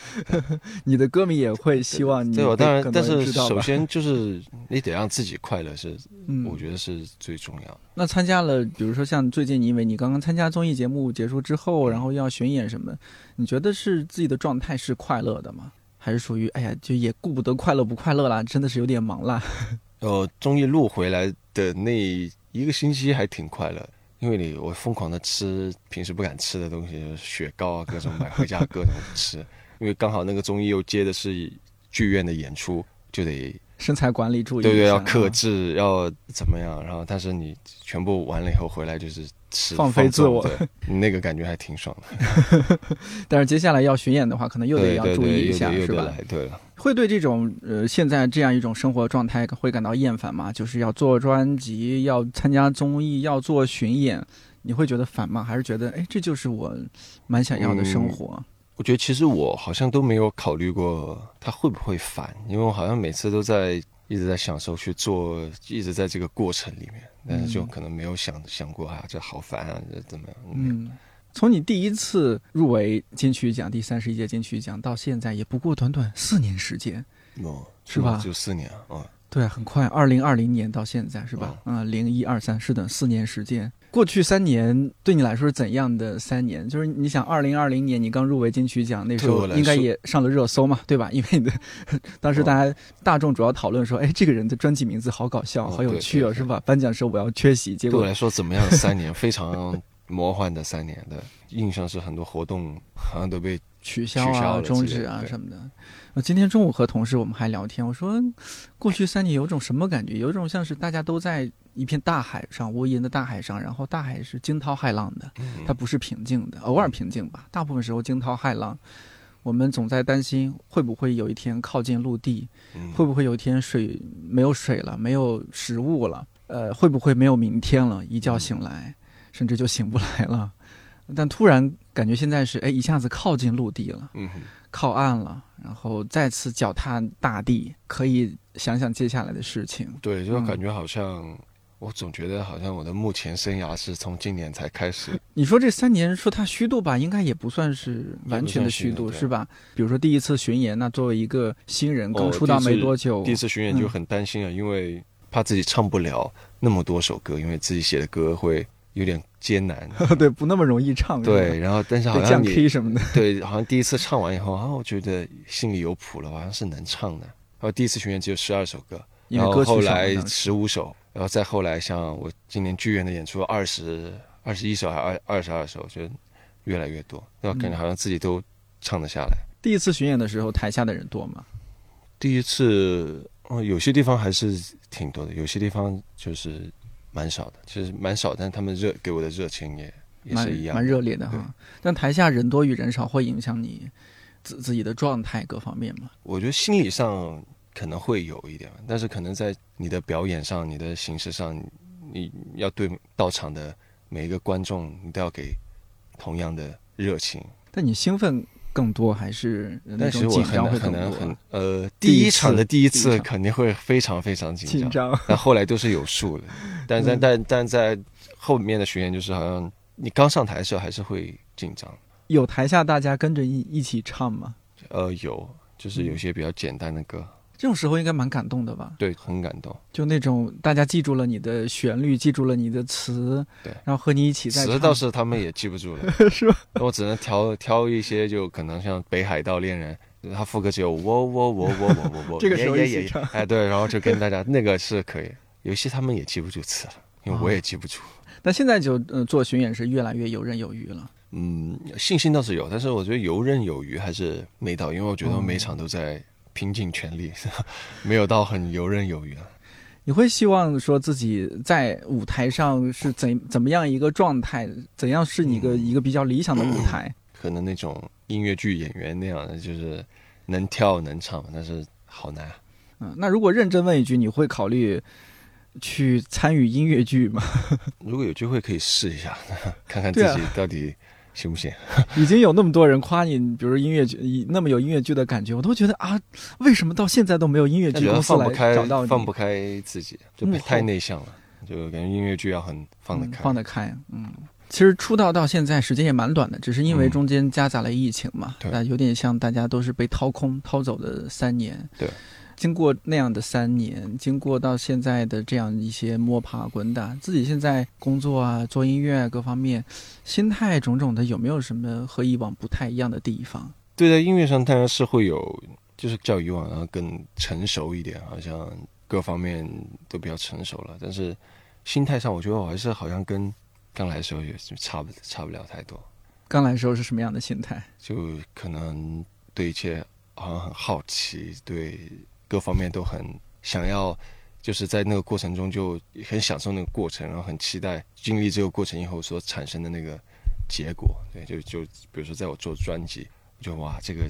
你的歌迷也会希望你。对，我当然，但是首先就是你得让自己快乐，是我觉得是最重要的。那参加了，比如说像最近，因为你刚刚参加综艺节目结束之后，然后要巡演什么，你觉得是自己的状态是快乐的吗？还是属于哎呀，就也顾不得快乐不快乐啦，真的是有点忙啦。呃，综艺录回来的那一个星期还挺快乐，因为你我疯狂的吃平时不敢吃的东西，雪糕啊，各种买回家各种吃，因为刚好那个综艺又接的是剧院的演出，就得。身材管理注意，对对，要克制，要怎么样？然后，但是你全部完了以后回来就是吃，放飞自我，那个感觉还挺爽的。但是接下来要巡演的话，可能又得要注意一下，是吧？对了，会对这种呃现在这样一种生活状态会感到厌烦吗？就是要做专辑，要参加综艺，要做巡演，你会觉得烦吗？还是觉得哎，这就是我蛮想要的生活？我觉得其实我好像都没有考虑过他会不会烦，因为我好像每次都在一直在享受去做，一直在这个过程里面，但是就可能没有想想过啊，这好烦啊，这怎么样？嗯，从你第一次入围金曲奖第三十一届金曲奖到现在，也不过短短四年时间，哦，是吧？就四年啊，对，很快，二零二零年到现在是吧？嗯，零一二三，是的，四年时间。过去三年对你来说是怎样的三年？就是你想，二零二零年你刚入围金曲奖，那时候应该也上了热搜嘛，对吧？因为你的 当时大家大众主要讨论说，哎，这个人的专辑名字好搞笑，好有趣哦，是吧？颁奖时候我要缺席，结果对我来说怎么样？三年非常魔幻的三年的印象是很多活动好像都被取消啊、终止啊什么的。我今天中午和同事我们还聊天，我说过去三年有种什么感觉？有种像是大家都在。一片大海上，无垠的大海上，然后大海是惊涛骇浪的，它不是平静的，偶尔平静吧，大部分时候惊涛骇浪。我们总在担心会不会有一天靠近陆地，会不会有一天水没有水了，没有食物了，呃，会不会没有明天了？一觉醒来，甚至就醒不来了。但突然感觉现在是，哎，一下子靠近陆地了，嗯靠岸了，然后再次脚踏大地，可以想想接下来的事情。对，就感觉好像。我总觉得好像我的目前生涯是从今年才开始。你说这三年说他虚度吧，应该也不算是完全的虚度，是吧？比如说第一次巡演，那作为一个新人刚出道没多久，第一次巡演就很担心啊，因为怕自己唱不了那么多首歌，因为自己写的歌会有点艰难，对，不那么容易唱。对，然后但是好像降 K 什么的，对，好像第一次唱完以后啊，我觉得心里有谱了，好像是能唱的。然后第一次巡演只有十二首歌，然后后来十五首。然后再后来，像我今年剧院的演出，二十二十一首还二二十二首，就越来越多，那感觉好像自己都唱得下来。第一次巡演的时候，台下的人多吗？第一次，哦，有些地方还是挺多的，有些地方就是蛮少的，其实蛮少，但他们热给我的热情也也是一样，蛮热烈的哈。但台下人多与人少会影响你自自己的状态各方面吗？我觉得心理上。可能会有一点，但是可能在你的表演上、你的形式上，你要对到场的每一个观众，你都要给同样的热情。但你兴奋更多还是但是我很可能很呃，第一场的第一次肯定会非常非常紧张，但后来都是有数的。但但但但在后面的巡演，就是好像你刚上台的时候还是会紧张。有台下大家跟着一一起唱吗？呃，有，就是有些比较简单的歌。这种时候应该蛮感动的吧？对，很感动。就那种大家记住了你的旋律，记住了你的词，对，然后和你一起在词倒是他们也记不住了，是吧？我只能挑挑一些，就可能像《北海道恋人》，他副歌只有我我我我我我我，这个时候也也唱哎对，然后就跟大家那个是可以。有些他们也记不住词了，因为我也记不住。但现在就呃做巡演是越来越游刃有余了。嗯，信心倒是有，但是我觉得游刃有余还是没到，因为我觉得我每场都在拼尽全力，没有到很游刃有余啊。你会希望说自己在舞台上是怎怎么样一个状态？怎样是你一个、一个比较理想的舞台？可能那种音乐剧演员那样的，就是能跳能唱，但是好难啊。嗯，那如果认真问一句，你会考虑去参与音乐剧吗？如果有机会可以试一下，看看自己到底行不行。已经有那么多人夸你，比如音乐剧以那么有音乐剧的感觉，我都觉得啊，为什么到现在都没有音乐剧公司来放不开找到，你？放不开自己，就太内向了，就感觉音乐剧要很放得嗯开。放得开，嗯。其实出道到现在时间也蛮短的，只是因为嗯中间夹杂了疫情嘛，对那有点像大家都是被掏空、掏走的三年。对，经过那样的三年，经过到现在的这样一些摸爬滚打，自己现在工作啊、做音乐啊各方面，心态种种的，有没有什么和以往不太一样的地方？对，在音乐上当然是会有，就是较以往啊更成熟一点，好像各方面都比较成熟了。但是心态上，我觉得我还是好像跟刚来的时候也是差不差不了太多，刚来的时候是什么样的心态？就可能对一切好像很好奇，对各方面都很想要。就是在那个过程中就很享受那个过程，然后很期待经历这个过程以后所产生的那个结果。对，就就比如说在我做专辑，我就哇，这个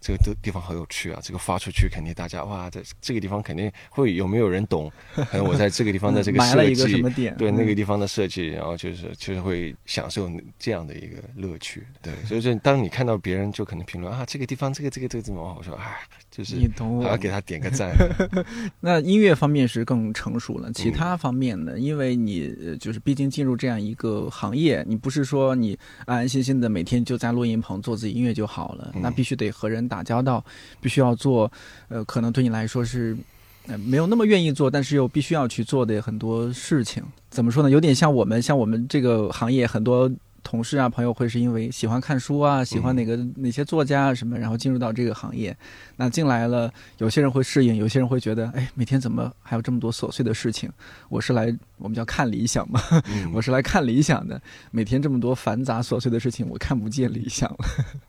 这个地地方好有趣啊！这个发出去肯定大家哇，这这个地方肯定会有没有人懂？可能我在这个地方的这个设埋了一个什计么，点？对嗯那个地方的设计，然后就是就是会享受这样的一个乐趣。对，所以说当你看到别人就可能评论啊，这个地方这个这个这个怎么，我说啊，就是你懂我还要给他点个赞。那音乐方面是更成熟了，嗯其他方面呢？因为你呃就是毕竟进入这样一个行业，你不是说你安安心心的每天就在录音棚做自己音乐就好了，嗯那必须得和人打交道，必须要做，呃，可能对你来说是。呃，没有那么愿意做，但是又必须要去做的很多事情，怎么说呢？有点像我们，像我们这个行业，很多同事啊、朋友会是因为喜欢看书啊，喜欢哪个、哪些作家啊什么，然后进入到这个行业。那进来了，有些人会适应，有些人会觉得，哎，每天怎么还有这么多琐碎的事情？我是来，我们叫看理想嘛，嗯 我是来看理想的。每天这么多繁杂琐碎的事情，我看不见理想了。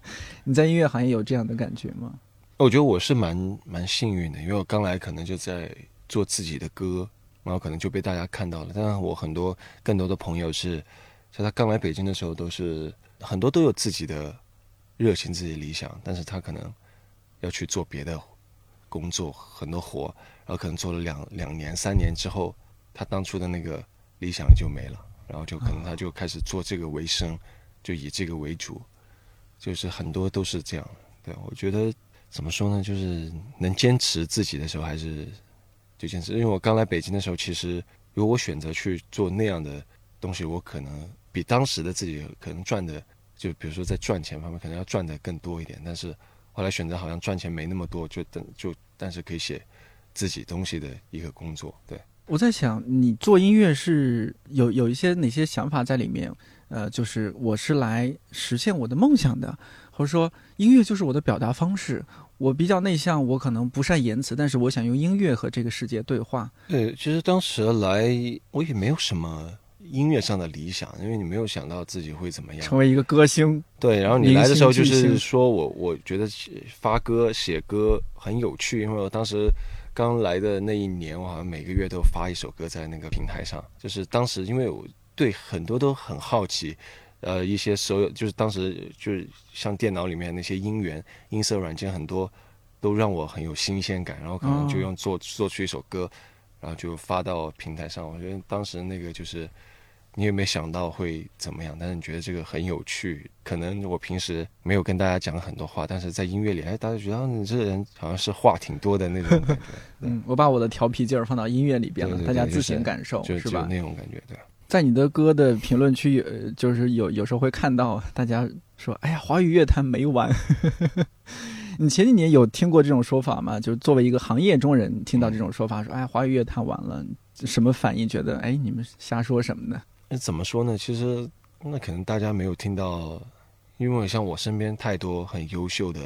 你在音乐行业有这样的感觉吗？我觉得我是蛮蛮幸运的，因为我刚来可能就在做自己的歌，然后可能就被大家看到了。但是我很多更多的朋友是，在他刚来北京的时候，都是很多都有自己的热情、自己的理想，但是他可能要去做别的工作，很多活，然后可能做了两两年、三年之后，他当初的那个理想就没了，然后就可能他就开始做这个为生，就以这个为主，就是很多都是这样。对我觉得。怎么说呢？就是能坚持自己的时候，还是就坚持。因为我刚来北京的时候，其实如果我选择去做那样的东西，我可能比当时的自己可能赚的，就比如说在赚钱方面，可能要赚的更多一点。但是后来选择好像赚钱没那么多，就等就但是可以写自己东西的一个工作。对，我在想，你做音乐是有有一些哪些想法在里面？呃，就是我是来实现我的梦想的，或者说音乐就是我的表达方式。我比较内向，我可能不善言辞，但是我想用音乐和这个世界对话。对，其实当时来我也没有什么音乐上的理想，因为你没有想到自己会怎么样。成为一个歌星，对，然后你来的时候就是说我我觉得写发歌写歌很有趣，因为我当时刚来的那一年，我好像每个月都发一首歌在那个平台上，就是当时因为我对很多都很好奇，呃，一些所有就是当时就是像电脑里面那些音源、音色软件很多都让我很有新鲜感，然后可能就哦用做做出一首歌，然后就发到平台上。我觉得当时那个就是你有没有想到会怎么样，但是你觉得这个很有趣。可能我平时没有跟大家讲很多话，但是在音乐里，哎，大家觉得、啊、你这个人好像是话挺多的那种感觉，嗯，我把我的调皮劲儿放到音乐里边了，对对大家自行感受，就是就吧？那种感觉，对。在你的歌的评论区，呃，就是有有时候会看到大家说：“哎呀，华语乐坛没完。”你前几年有听过这种说法吗？就是作为一个行业中人，听到这种说法，说哎，华语乐坛完了，什么反应？觉得哎，你们瞎说什么呢？那怎么说呢？其实那可能大家没有听到，因为像我身边太多很优秀的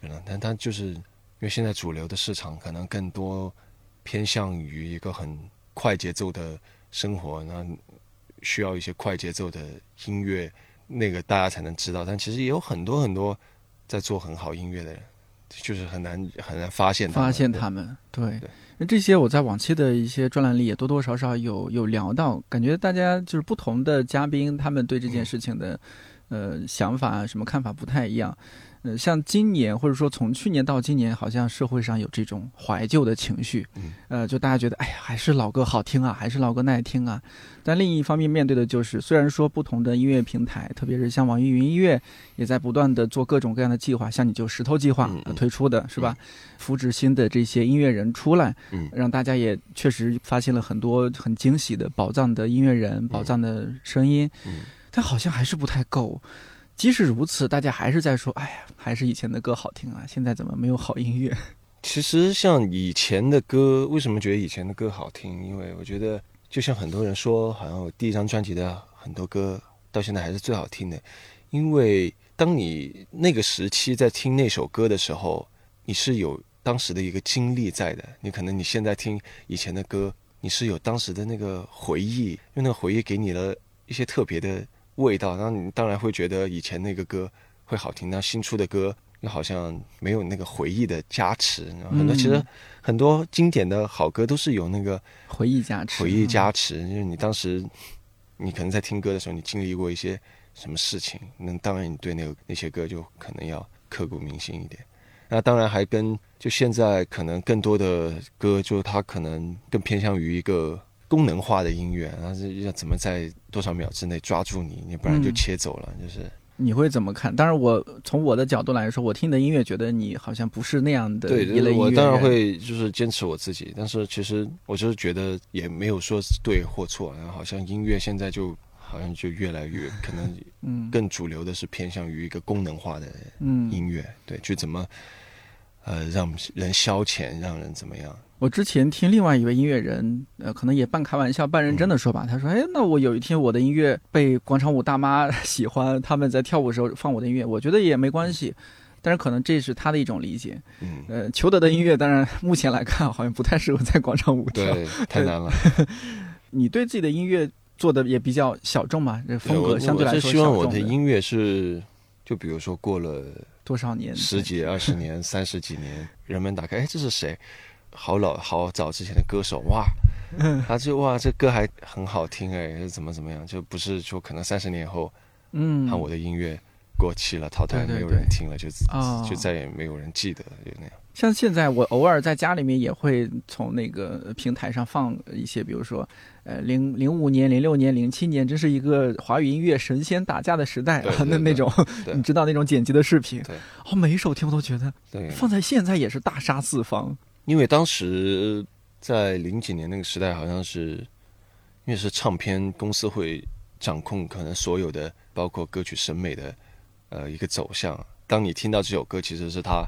人了，但他就是因为现在主流的市场可能更多偏向于一个很快节奏的生活，那需要一些快节奏的音乐，那个大家才能知道。但其实也有很多很多在做很好音乐的人，就是很难很难发现发现他们。对，那这些我在往期的一些专栏里也多多少少有有聊到，感觉大家就是不同的嘉宾，他们对这件事情的呃想法什么看法不太一样。呃，像今年或者说从去年到今年，好像社会上有这种怀旧的情绪，呃，就大家觉得，哎呀，还是老歌好听啊，还是老歌耐听啊。但另一方面，面对的就是，虽然说不同的音乐平台，特别是像网易云音乐，也在不断的做各种各样的计划，像你就石头计划推出的是吧？扶植新的这些音乐人出来，让大家也确实发现了很多很惊喜的宝藏的音乐人、宝藏的声音，但好像还是不太够。即使如此，大家还是在说：“哎呀，还是以前的歌好听啊！现在怎么没有好音乐？” 其实，像以前的歌，为什么觉得以前的歌好听？因为我觉得，就像很多人说，好像我第一张专辑的很多歌到现在还是最好听的。因为当你那个时期在听那首歌的时候，你是有当时的一个经历在的。你可能你现在听以前的歌，你是有当时的那个回忆，因为那个回忆给你了一些特别的。味道，然后你当然会觉得以前那个歌会好听，那新出的歌又好像没有那个回忆的加持。很多其实很多经典的好歌都是有那个回忆加持，回忆加持。就是你当时你可能在听歌的时候，你经历过一些什么事情，那当然你对那个那些歌就可能要刻骨铭心一点。那当然还跟就现在可能更多的歌，就它可能更偏向于一个。功能化的音乐，然后要怎么在多少秒之内抓住你？你不然就切走了。就是你会怎么看？当然，我从我的角度来说，我听的音乐觉得你好像不是那样的一类音乐。我当然会就是坚持我自己，但是其实我就是觉得也没有说对或错。然后好像音乐现在就好像就越来越 可能，嗯，更主流的是偏向于一个功能化的音乐。对，就怎么呃让人消遣，让人怎么样？我之前听另外一位音乐人，呃，可能也半开玩笑半认真的说吧，他说：“哎，那我有一天我的音乐被广场舞大妈喜欢，他们在跳舞时候放我的音乐，我觉得也没关系。但是可能这是他的一种理解。嗯，呃，裘德的音乐当然目前来看好像不太适合在广场舞跳，对，太难了。你对自己的音乐做的也比较小众嘛？这风格相对来说希望我的音乐是，就比如说过了多少年，十几、二十年、三十几年，人们打开，哎，这是谁？好老好早之前的歌手哇，他就哇这歌还很好听哎，怎么怎么样？就不是说可能三十年后，嗯，看我的音乐过期了，淘汰，没有人听了，就就再也没有人记得，就那样。像现在我偶尔在家里面也会从那个平台上放一些，比如说，呃，零零五年、零六年、零七年，这是一个华语音乐神仙打架的时代啊，那那种 你知道那种剪辑的视频，哦，每一首听我都觉得，放在现在也是大杀四方。因为当时在零几年那个时代，好像是因为是唱片公司会掌控可能所有的，包括歌曲审美的呃一个走向。当你听到这首歌，其实是他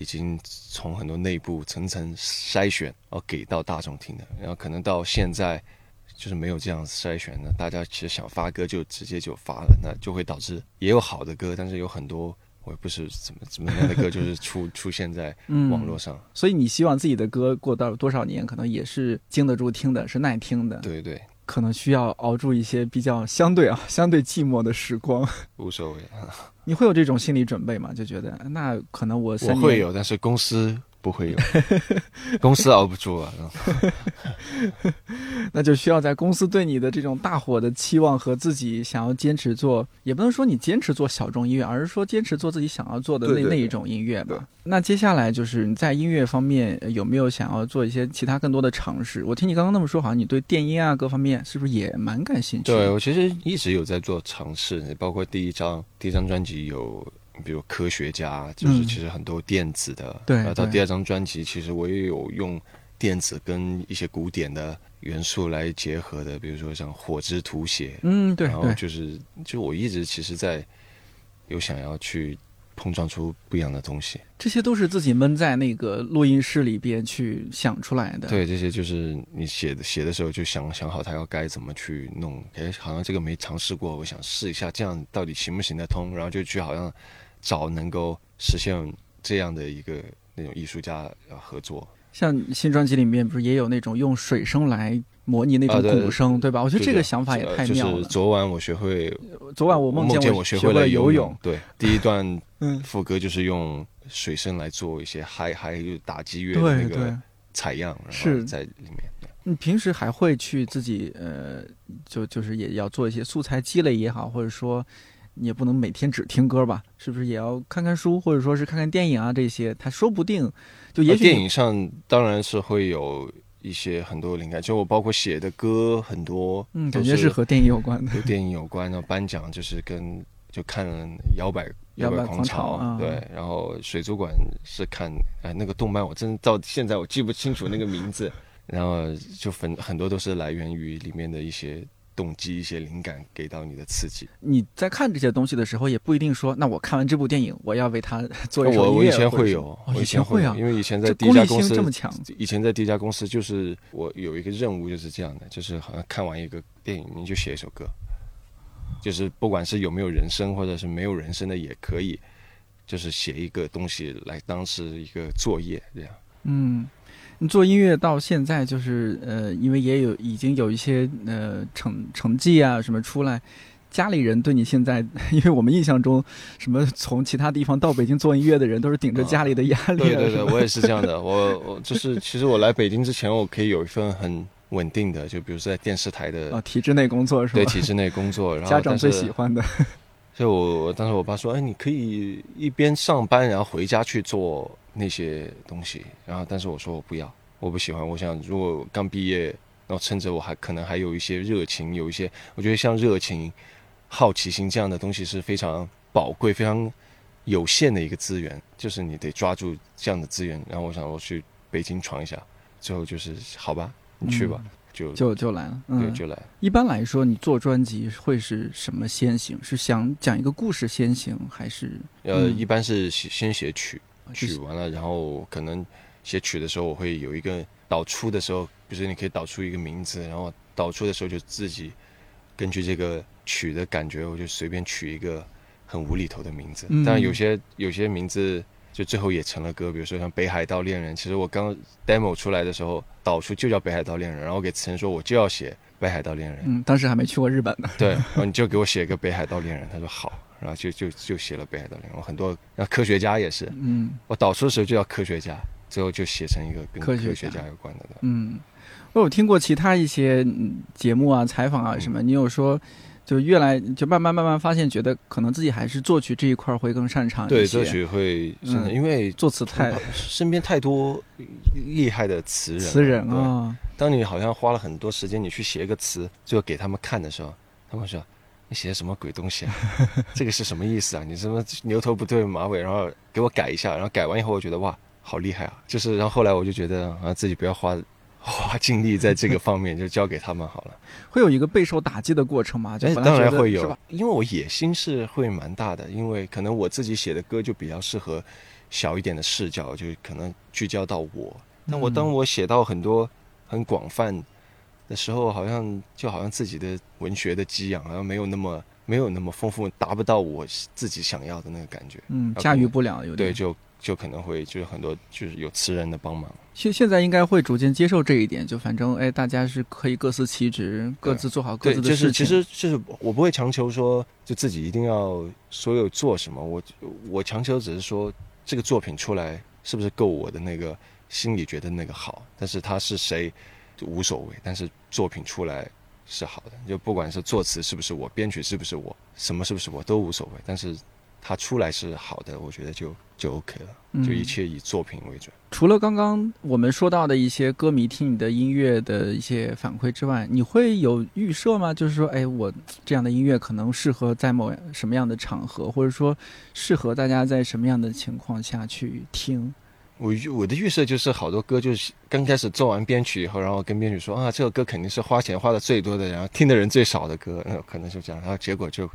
已经从很多内部层层筛选，然后给到大众听的。然后可能到现在就是没有这样筛选的，大家其实想发歌就直接就发了，那就会导致也有好的歌，但是有很多。我也不是怎么怎么样的歌，就是出出现在网络上。所以你希望自己的歌过到多少年，可能也是经得住听的，是耐听的。对对，可能需要熬住一些比较相对啊相对寂寞的时光。无所谓，你会有这种心理准备吗？就觉得那可能我我会有，但是公司。不会有，公司熬不住啊，那就需要在公司对你的这种大火的期望和自己想要坚持做，也不能说你坚持做小众音乐，而是说坚持做自己想要做的那那一种音乐吧。那接下来就是你在音乐方面有没有想要做一些其他更多的尝试？我听你刚刚那么说，好像你对电音啊各方面是不是也蛮感兴趣？对我其实一直有在做尝试，包括第一张第一张专辑有。比如科学家，就是其实很多电子的。对。到第二张专辑，其实我也有用电子跟一些古典的元素来结合的，比如说像火之图写。嗯，对。然后就是，就我一直其实，在有想要去碰撞出不一样的东西。这些都是自己闷在那个录音室里边去想出来的。对，这些就是你写的写的时候就想想好他要该怎么去弄。哎，好像这个没尝试过，我想试一下，这样到底行不行得通？然后就去好像找能够实现这样的一个那种艺术家合作。像新专辑里面不是也有那种用水声来模拟那种鼓声，对吧？我觉得这个想法也太妙了。就是昨晚我学会，昨晚我梦见我学会了游泳。对，第一段 副歌就是用水声来做一些嗨嗨打击乐的那个采样，是在里面。你平时还会去自己呃，就就是也要做一些素材积累也好，或者说。你也不能每天只听歌吧？是不是也要看看书，或者说是看看电影啊？这些他说不定就也许电影上当然是会有一些很多灵感。就我包括写的歌很多，嗯，感觉是和电影有关的，和电影有关。然后颁奖就是跟就看摇摆摇摆狂潮，对。然后水族馆是看哎那个动漫，我真的到现在我记不清楚那个名字。然后就很很多都是来源于里面的一些。动机一些灵感给到你的刺激。你在看这些东西的时候，也不一定说，那我看完这部电影，我要为他做一首音乐。我以前会有，以前会啊，因为以前在第一家公司这么强。以前在第一家公司，就是我有一个任务，就是这样的，就是好像看完一个电影，你就写一首歌，就是不管是有没有人声，或者是没有人声的也可以，就是写一个东西来当时一个作业这样。嗯。你做音乐到现在，就是呃，因为也有已经有一些呃成成绩啊什么出来，家里人对你现在，因为我们印象中，什么从其他地方到北京做音乐的人都是顶着家里的压力。对对对，我也是这样的。我我就是其实我来北京之前，我可以有一份很稳定的，就比如说在电视台的啊体制内工作是吧？对体制内工作，然后家长最喜欢的。所以我当时我爸说：“哎，你可以一边上班，然后回家去做。”那些东西，然后但是我说我不要，我不喜欢。我想如果刚毕业，然后趁着我还可能还有一些热情，有一些我觉得像热情、好奇心这样的东西是非常宝贵、非常有限的一个资源，就是你得抓住这样的资源。然后我想我去北京闯一下，最后就是好吧，你去吧，就就就来了，对，就来。一般来说，你做专辑会是什么先行？是想讲一个故事先行，还是呃，一般是先写曲。曲完了，然后可能写曲的时候，我会有一个导出的时候，比如说你可以导出一个名字，然后导出的时候就自己根据这个曲的感觉，我就随便取一个很无厘头的名字。但有些有些名字就最后也成了歌，比如说像《北海道恋人》，其实我刚 demo 出来的时候导出就叫《北海道恋人》，然后给词人说我就要写《北海道恋人》。嗯，当时还没去过日本呢。对，然后你就给我写一个《北海道恋人》，他说好。然后就就就写了《北海道恋人》，我很多，然后科学家也是，嗯，我导出的时候就叫科学家，最后就写成一个跟科学家有关的。嗯，我有听过其他一些节目啊、采访啊什么，你有说，就越来就慢慢慢慢发现，觉得可能自己还是作曲这一块会更擅长一些。对，作曲会，嗯，因为作词太身边太多厉害的词人，词人啊。当你好像花了很多时间，你去写一个词，最后给他们看的时候，他们说。你写的什么鬼东西啊？这个是什么意思啊？你什么牛头不对马尾，然后给我改一下，然后改完以后，我觉得哇，好厉害啊！就是，然后后来我就觉得啊，自己不要花花精力在这个方面，就交给他们好了。会有一个备受打击的过程吗？哎，当然会有，因为我野心是会蛮大的，因为可能我自己写的歌就比较适合小一点的视角，就可能聚焦到我。那我当我写到很多很广泛。的时候，好像就好像自己的文学的激养好像没有那么没有那么丰富，达不到我自己想要的那个感觉。嗯，驾驭不了，有点对，就就可能会就是很多就是有词人的帮忙。现现在应该会逐渐接受这一点，就反正哎，大家是可以各司其职，各自做好各自的事情。其实就是我不会强求说就自己一定要所有做什么，我我强求只是说这个作品出来是不是够我的那个心里觉得那个好，但是他是谁。无所谓，但是作品出来是好的，就不管是作词是不是我，编曲是不是我，什么是不是我都无所谓，但是它出来是好的，我觉得就就 OK 了，就一切以作品为准。除了刚刚我们说到的一些歌迷听你的音乐的一些反馈之外，你会有预设吗？就是说，哎，我这样的音乐可能适合在某什么样的场合，或者说适合大家在什么样的情况下去听？我我的预设就是好多歌就是刚开始做完编曲以后，然后跟编曲说啊，这个歌肯定是花钱花的最多的，然后听的人最少的歌，那可能就这样，然后结果就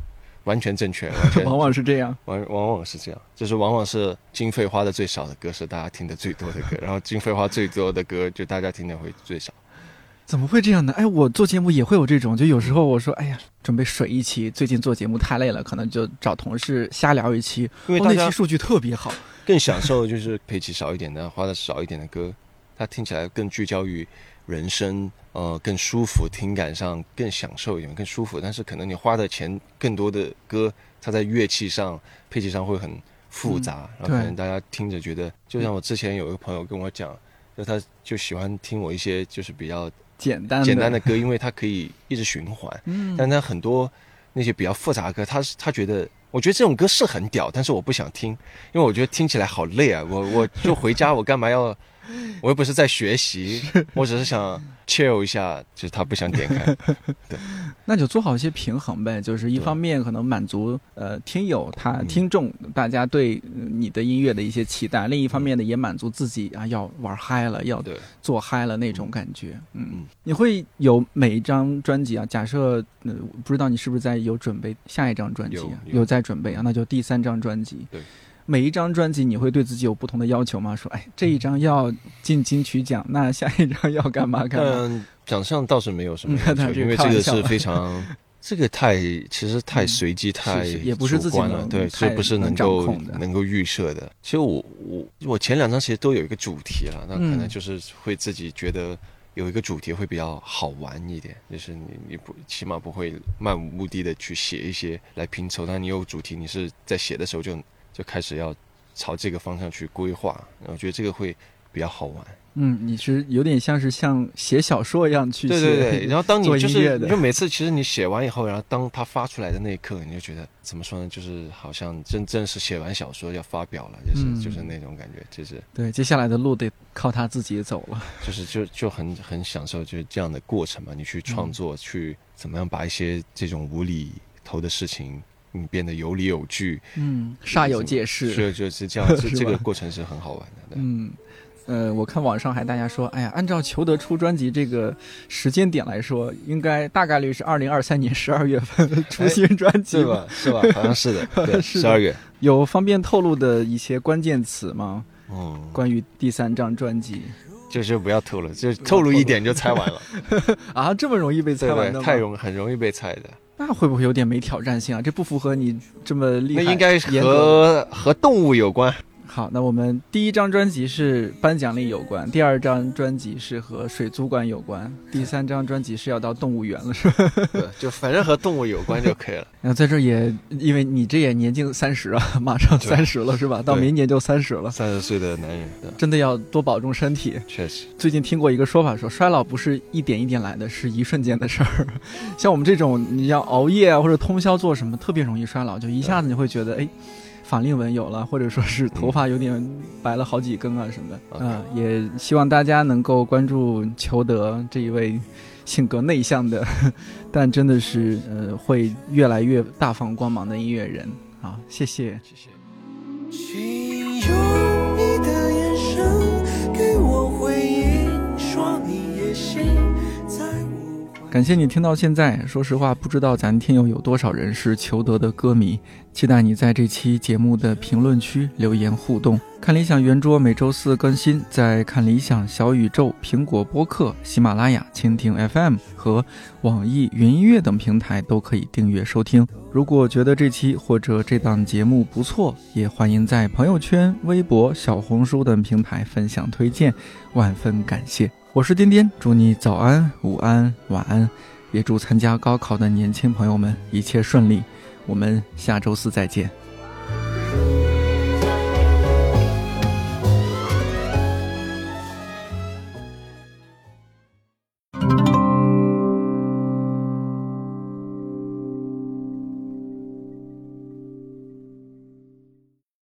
完全正确，完全往往是这样。往往往是这样，就是往往是经费花的最少的歌是大家听的最多的歌，然后经费花最多的歌就大家听的会最少。怎么会这样呢？哎，我做节目也会有这种，就有时候我说，哎呀，准备水一期，最近做节目太累了，可能就找同事瞎聊一期，哦，因为那期数据特别好。更享受就是配器少一点的，花的少一点的歌，它听起来更聚焦于人声，呃，更舒服，听感上更享受一点，更舒服。但是可能你花的钱更多的歌，它在乐器上、配器上会很复杂，然后可能大家听着觉得，就像我之前有一个朋友跟我讲，就他就喜欢听我一些就是比较简单的简单的歌，因为它可以一直循环。嗯，但他很多那些比较复杂的歌，他是他觉得，我觉得这种歌是很屌，但是我不想听，因为我觉得听起来好累啊！我我就回家，我干嘛要？我又不是在学习，我只是想 chill 一下，就是他不想点开。对那就做好一些平衡呗，就是一方面可能满足呃听友他嗯听众大家对呃你的音乐的一些期待，另一方面呢也满足自己啊要玩嗨了，要对，做嗨了那种感觉。嗯嗯，你会有每一张专辑啊？假设呃不知道你是不是在有准备下一张专辑啊？有有在准备啊？那就第三张专辑。对。每一张专辑你会对自己有不同的要求吗？说，哎，这一张要进金曲奖，那下一张要干嘛干嘛？嗯，奖项倒是没有什么 要求，因为这个是非常。这个太其实太嗯随机，太也不是自己主观了，能对，太这不是能够能够预设的。其实我我我前两张其实都有一个主题了，那可能嗯就是会自己觉得有一个主题会比较好玩一点，就是你你不起码不会漫无目的的去写一些来拼凑，但你有主题，你是在写的时候就就开始要朝这个方向去规划，我觉得这个会比较好玩。嗯，你是有点像是像写小说一样去写。对对对，然后当你就是你就每次其实你写完以后，然后当它发出来的那一刻，你就觉得怎么说呢？就是好像真正是写完小说要发表了，就是、嗯就是那种感觉，就是对，接下来的路得靠他自己走了。就是就就很很享受就是这样的过程嘛。你去创作，去怎么样把一些这种无厘头的事情，你变得有理有据，嗯，煞有介事。是就是这样，这这个过程是很好玩的。嗯，呃，我看网上还大家说，哎呀，按照裘德出专辑这个时间点来说，应该大概率是二零二三年十二月份出新专辑是？吧？是吧？好像是的，对，十二月。有方便透露的一些关键词吗？嗯，关于第三张专辑就就不要透露，就透露一点就猜完了。啊，这么容易被猜，完的？太容很容易被猜的。那会不会有点没挑战性啊？这不符合你这么厉害。那应该是和和动物有关。好，那我们第一张专辑是颁奖礼有关，第二张专辑是和水族馆有关，第三张专辑是要到动物园了，是吧？对，就反正和动物有关就可以了。然后在这儿也，因为你这也年近三十啊，马上对三十了是吧？到明年就三十了，三十岁的男人，对真的要多保重身体。确实，最近听过一个说法说，衰老不是一点一点来的，是一瞬间的事儿。像我们这种，你要熬夜啊或者通宵做什么，特别容易衰老，就一下子你会觉得，哎。法令纹有了，或者说是头发有点白了好几根啊什么的，嗯啊、也希望大家能够关注裘德这一位性格内向的，但真的是呃会越来越大放光芒的音乐人。啊，谢谢。谢谢。感谢你听到现在。说实话，不知道咱听友有多少人是裘德的歌迷，期待你在这期节目的评论区留言互动。看理想圆桌每周四更新，在看理想、小宇宙、苹果播客、喜马拉雅、蜻蜓 FM 和网易云音乐等平台都可以订阅收听。如果觉得这期或者这档节目不错，也欢迎在朋友圈、微博、小红书等平台分享推荐，万分感谢。我是颠颠，祝你早安、午安、晚安，也祝参加高考的年轻朋友们一切顺利。我们下周四再见。